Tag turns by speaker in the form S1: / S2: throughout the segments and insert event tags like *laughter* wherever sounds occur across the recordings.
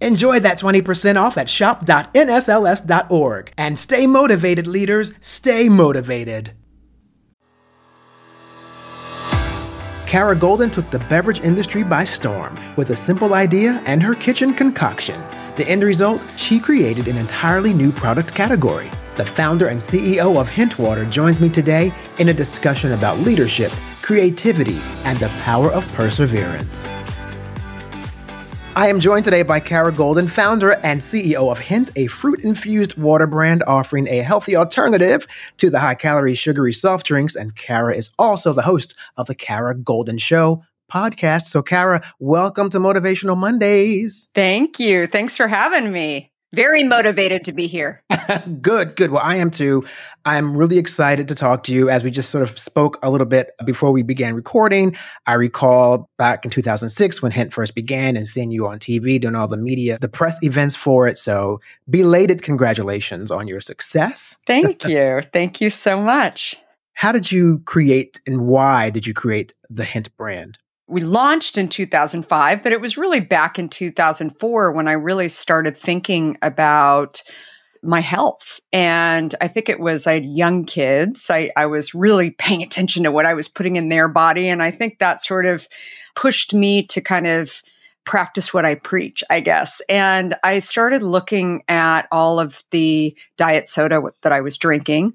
S1: Enjoy that 20% off at shop.nsls.org. And stay motivated, leaders. Stay motivated. Kara Goldin took the beverage industry by storm with a simple idea and her kitchen concoction. The end result, she created an entirely new product category. The founder and CEO of Hintwater joins me today in a discussion about leadership, creativity, and the power of perseverance. I am joined today by Kara Goldin, founder and CEO of Hint, a fruit infused water brand offering a healthy alternative to the high calorie, sugary soft drinks. And Kara is also the host of the Kara Goldin Show podcast. So, Kara, welcome to Motivational Mondays.
S2: Thank you. Thanks for having me. Very motivated to be here. *laughs*
S1: good, good. Well, I am too. I'm really excited to talk to you as we just sort of spoke a little bit before we began recording. I recall back in 2006 when Hint first began and seeing you on TV doing all the media, the press events for it. So, belated congratulations on your success.
S2: Thank you. Thank you so much.
S1: How did you create and why did you create the Hint brand?
S2: We launched in 2005, but it was really back in 2004 when I really started thinking about my health. And I think it was I had young kids. I, I was really paying attention to what I was putting in their body. And I think that sort of pushed me to kind of practice what I preach, I guess. And I started looking at all of the diet soda that I was drinking.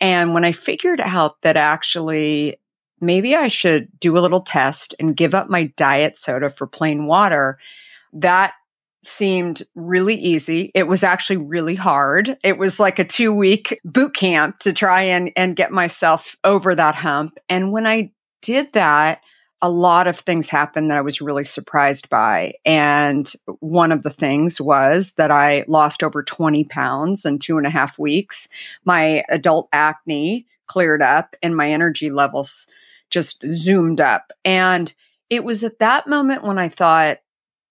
S2: And when I figured out that actually maybe I should do a little test and give up my diet soda for plain water. That seemed really easy. It was actually really hard. It was like a two week boot camp to try and, and get myself over that hump. And when I did that, a lot of things happened that I was really surprised by. And one of the things was that I lost over 20 pounds in two and a half weeks. My adult acne cleared up and my energy levels just zoomed up. And it was at that moment when I thought,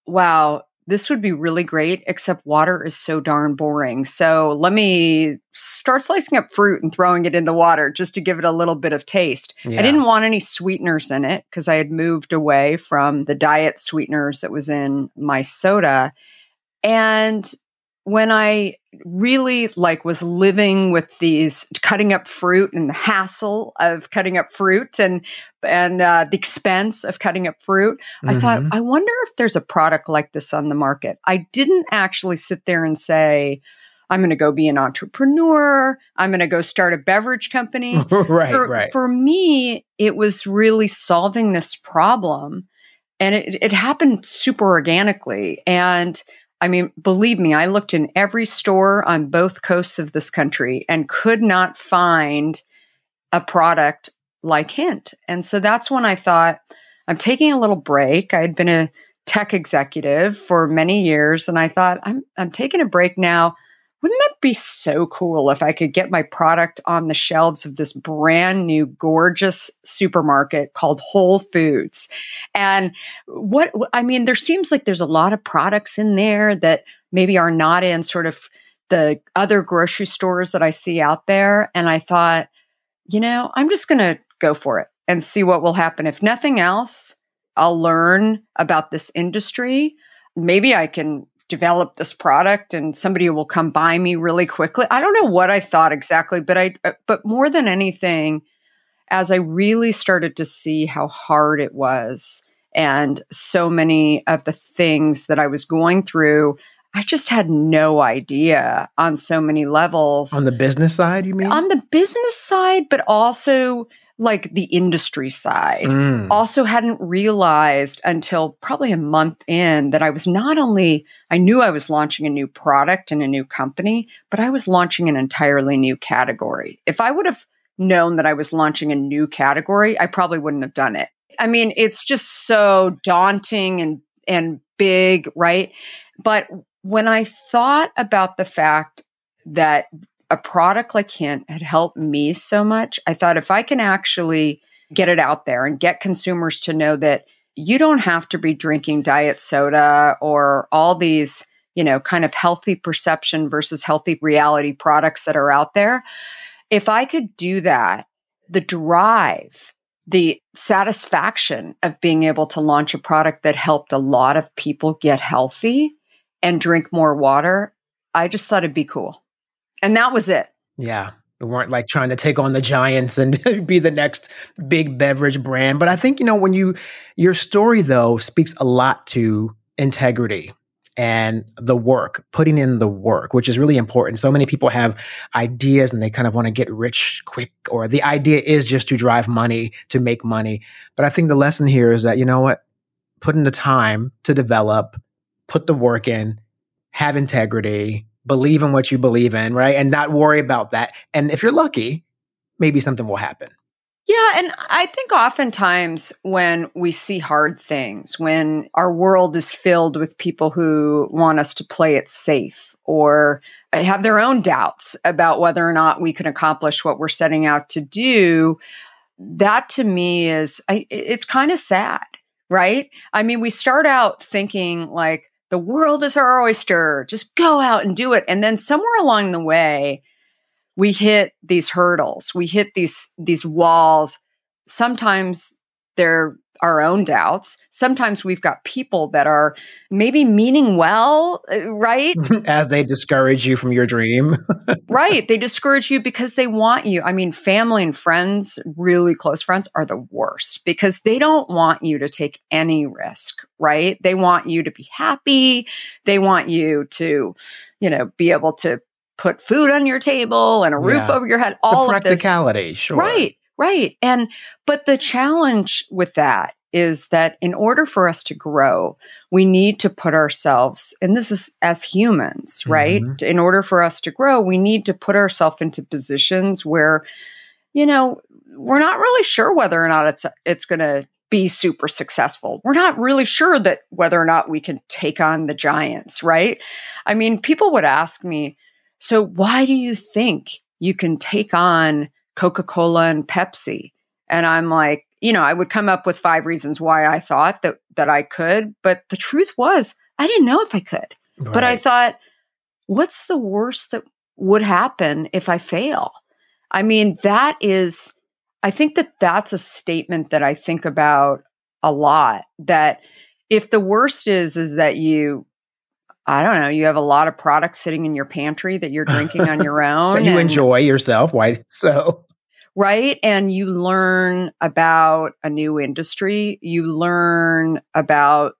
S2: wow, this would be really great, except water is so darn boring. So let me start slicing up fruit and throwing it in the water just to give it a little bit of taste. Yeah. I didn't want any sweeteners in it because I had moved away from the diet sweeteners that was in my soda. And when I really like was living with these cutting up fruit and the hassle of cutting up fruit and and uh, the expense of cutting up fruit, mm-hmm. I thought, I wonder if there's a product like this on the market. I didn't actually sit there and say, I'm going to go be an entrepreneur. I'm going to go start a beverage company. *laughs*
S1: right,
S2: for,
S1: right.
S2: For me, it was really solving this problem. And it, it happened super organically. And I mean, believe me, I looked in every store on both coasts of this country and could not find a product like Hint. And so that's when I thought, I'm taking a little break. I had been a tech executive for many years, and I thought, I'm, I'm taking a break now wouldn't that be so cool if I could get my product on the shelves of this brand new gorgeous supermarket called Whole Foods? And what I mean, there seems like there's a lot of products in there that maybe are not in sort of the other grocery stores that I see out there. And I thought, you know, I'm just going to go for it and see what will happen. If nothing else, I'll learn about this industry. Maybe I can develop this product and somebody will come by me really quickly. I don't know what I thought exactly, but I uh, but more than anything as I really started to see how hard it was and so many of the things that I was going through I just had no idea on so many levels.
S1: On the business side, you mean?
S2: On the business side, but also like the industry side. Mm. Also hadn't realized until probably a month in that I was not only, I knew I was launching a new product and a new company, but I was launching an entirely new category. If I would have known that I was launching a new category, I probably wouldn't have done it. I mean, it's just so daunting and and big, right? But when I thought about the fact that a product like Hint had helped me so much, I thought if I can actually get it out there and get consumers to know that you don't have to be drinking diet soda or all these, you know, kind of healthy perception versus healthy reality products that are out there. If I could do that, the drive, the satisfaction of being able to launch a product that helped a lot of people get healthy and drink more water, I just thought it'd be cool. And that was it.
S1: Yeah. We weren't like trying to take on the giants and *laughs* be the next big beverage brand. But I think, you know, when you, your story though speaks a lot to integrity and the work, putting in the work, which is really important. So many people have ideas and they kind of want to get rich quick, or the idea is just to drive money, to make money. But I think the lesson here is that, you know what? Put in the time to develop, put the work in, have integrity, believe in what you believe in, right? And not worry about that. And if you're lucky, maybe something will happen.
S2: Yeah. And I think oftentimes when we see hard things, when our world is filled with people who want us to play it safe or have their own doubts about whether or not we can accomplish what we're setting out to do, that to me is, it's kind of sad, right? I mean, we start out thinking like, the world is our oyster. Just go out and do it. And then somewhere along the way, we hit these hurdles. We hit these these walls. Sometimes they're our own doubts. Sometimes we've got people that are maybe meaning well, uh, right? *laughs*
S1: As they discourage you from your dream. *laughs*
S2: right. They discourage you because they want you. I mean, family and friends, really close friends, are the worst because they don't want you to take any risk, right? They want you to be happy. They want you to, you know, be able to put food on your table and a roof yeah. over your head, all
S1: the practicality,
S2: of this.
S1: sure.
S2: Right. Right. And, but the challenge with that is that in order for us to grow, we need to put ourselves, and this is as humans, right? Mm-hmm. In order for us to grow, we need to put ourselves into positions where, you know, we're not really sure whether or not it's, it's going to be super successful. We're not really sure that whether or not we can take on the giants, right? I mean, people would ask me, so why do you think you can take on Coca Cola and Pepsi. And I'm like, you know, I would come up with five reasons why I thought that that I could, but the truth was, I didn't know if I could. Right. But I thought, what's the worst that would happen if I fail? I mean, that is I think that that's a statement that I think about a lot that if the worst is is that you I don't know, you have a lot of products sitting in your pantry that you're drinking on your *laughs* own.
S1: you and, enjoy yourself. Why *laughs* so?
S2: Right. And you learn about a new industry. You learn about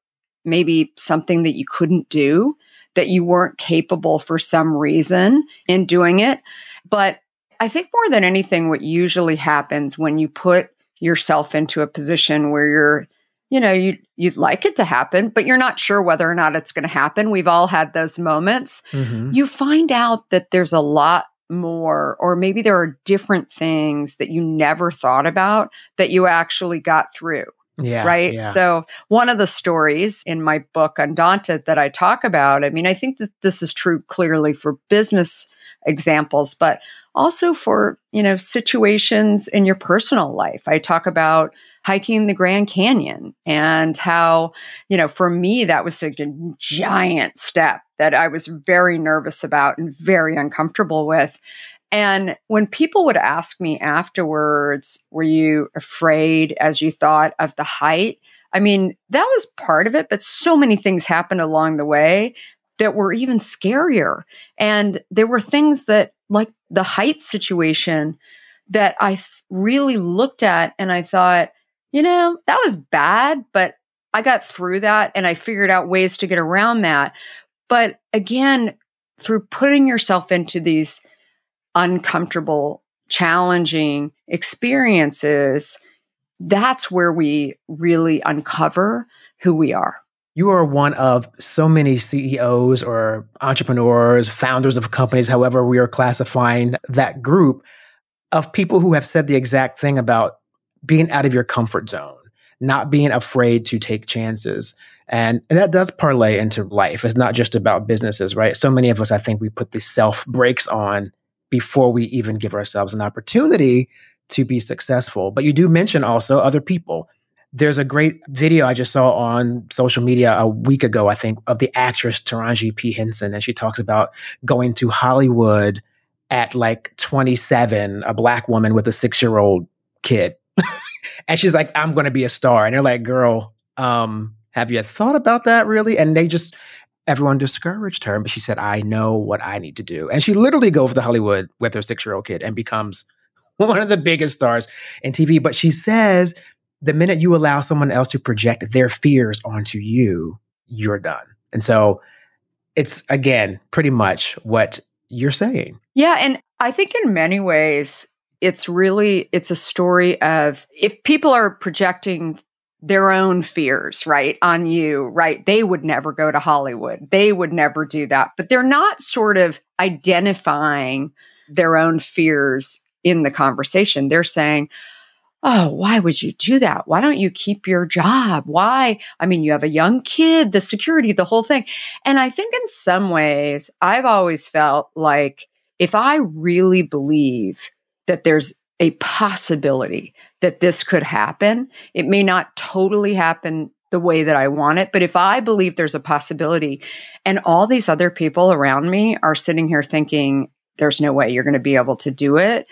S2: maybe something that you couldn't do, that you weren't capable for some reason in doing it. But I think more than anything, what usually happens when you put yourself into a position where you're you know you you'd like it to happen but you're not sure whether or not it's going to happen we've all had those moments mm-hmm. you find out that there's a lot more or maybe there are different things that you never thought about that you actually got through
S1: yeah,
S2: right.
S1: Yeah.
S2: So, one of the stories in my book, Undaunted, that I talk about, I mean, I think that this is true clearly for business examples, but also for, you know, situations in your personal life. I talk about hiking the Grand Canyon and how, you know, for me, that was a giant step that I was very nervous about and very uncomfortable with. And when people would ask me afterwards, were you afraid as you thought of the height? I mean, that was part of it, but so many things happened along the way that were even scarier. And there were things that, like the height situation, that I really looked at and I thought, you know, that was bad, but I got through that and I figured out ways to get around that. But again, through putting yourself into these uncomfortable, challenging experiences, that's where we really uncover who we are.
S1: You are one of so many CEOs or entrepreneurs, founders of companies, however we are classifying that group of people who have said the exact thing about being out of your comfort zone, not being afraid to take chances. And, and that does parlay into life. It's not just about businesses, right? So many of us, I think we put the self brakes on before we even give ourselves an opportunity to be successful. But you do mention also other people. There's a great video I just saw on social media a week ago, I think, of the actress Taraji P. Henson. And she talks about going to Hollywood at like 27, a black woman with a six year old kid. *laughs* and she's like, I'm going to be a star. And they're like, girl, um, have you thought about that really? And they just, everyone discouraged her. But she said, I know what I need to do. And she literally goes to Hollywood with her six year old kid and becomes *laughs* one of the biggest stars in TV. But she says, the minute you allow someone else to project their fears onto you, you're done. And so it's again pretty much what you're saying.
S2: Yeah, and I think in many ways it's really it's a story of if people are projecting their own fears, right, on you, right? They would never go to Hollywood. They would never do that. But they're not sort of identifying their own fears in the conversation. They're saying, Oh, why would you do that? Why don't you keep your job? Why? I mean, you have a young kid, the security, the whole thing. And I think in some ways, I've always felt like if I really believe that there's a possibility that this could happen, it may not totally happen the way that I want it. But if I believe there's a possibility and all these other people around me are sitting here thinking, there's no way you're going to be able to do it,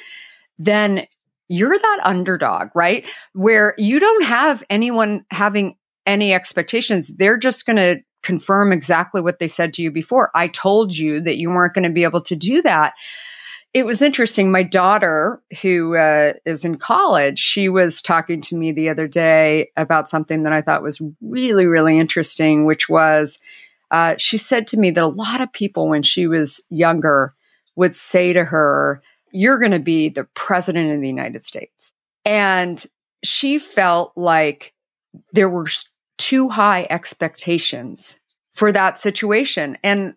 S2: then you're that underdog, right? Where you don't have anyone having any expectations. They're just going to confirm exactly what they said to you before. I told you that you weren't going to be able to do that. It was interesting. My daughter, who uh, is in college, she was talking to me the other day about something that I thought was really, really interesting, which was uh, she said to me that a lot of people, when she was younger, would say to her, you're going to be the president of the United States. And she felt like there were too high expectations for that situation. And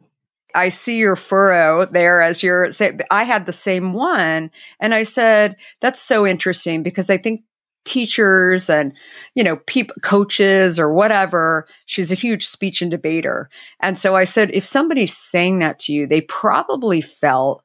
S2: I see your furrow there as you're saying, I had the same one. And I said, that's so interesting because I think teachers and, you know, people, coaches or whatever, she's a huge speech and debater. And so I said, if somebody's saying that to you, they probably felt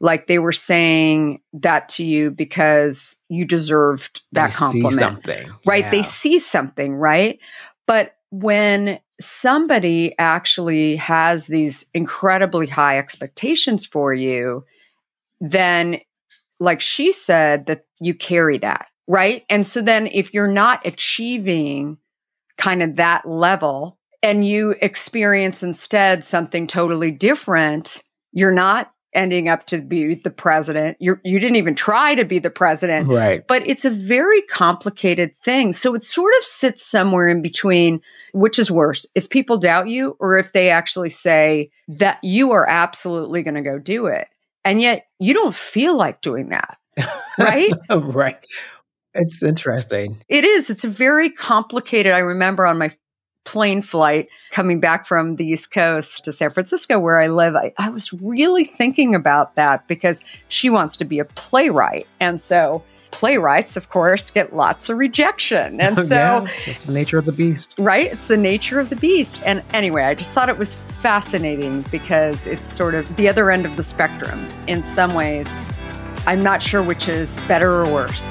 S2: like they were saying that to you because you deserved that
S1: they
S2: compliment.
S1: something.
S2: Right?
S1: Yeah.
S2: They see something, right? But when somebody actually has these incredibly high expectations for you, then like she said that you carry that, right? And so then if you're not achieving kind of that level and you experience instead something totally different, you're not ending up to be the president. You you didn't even try to be the president.
S1: Right.
S2: But it's a very complicated thing. So it sort of sits somewhere in between which is worse, if people doubt you or if they actually say that you are absolutely going to go do it. And yet you don't feel like doing that. *laughs* Right?
S1: right. It's interesting.
S2: It is. It's very complicated. I remember on my plane flight coming back from the East Coast to San Francisco, where I live, I, I, was really thinking about that because she wants to be a playwright. And so playwrights, of course, get lots of rejection. And oh, so
S1: yeah, it's the nature of the beast.
S2: Right? It's the nature of the beast. And anyway, I just thought it was fascinating because it's sort of the other end of the spectrum in some ways. I'm not sure which is better or worse.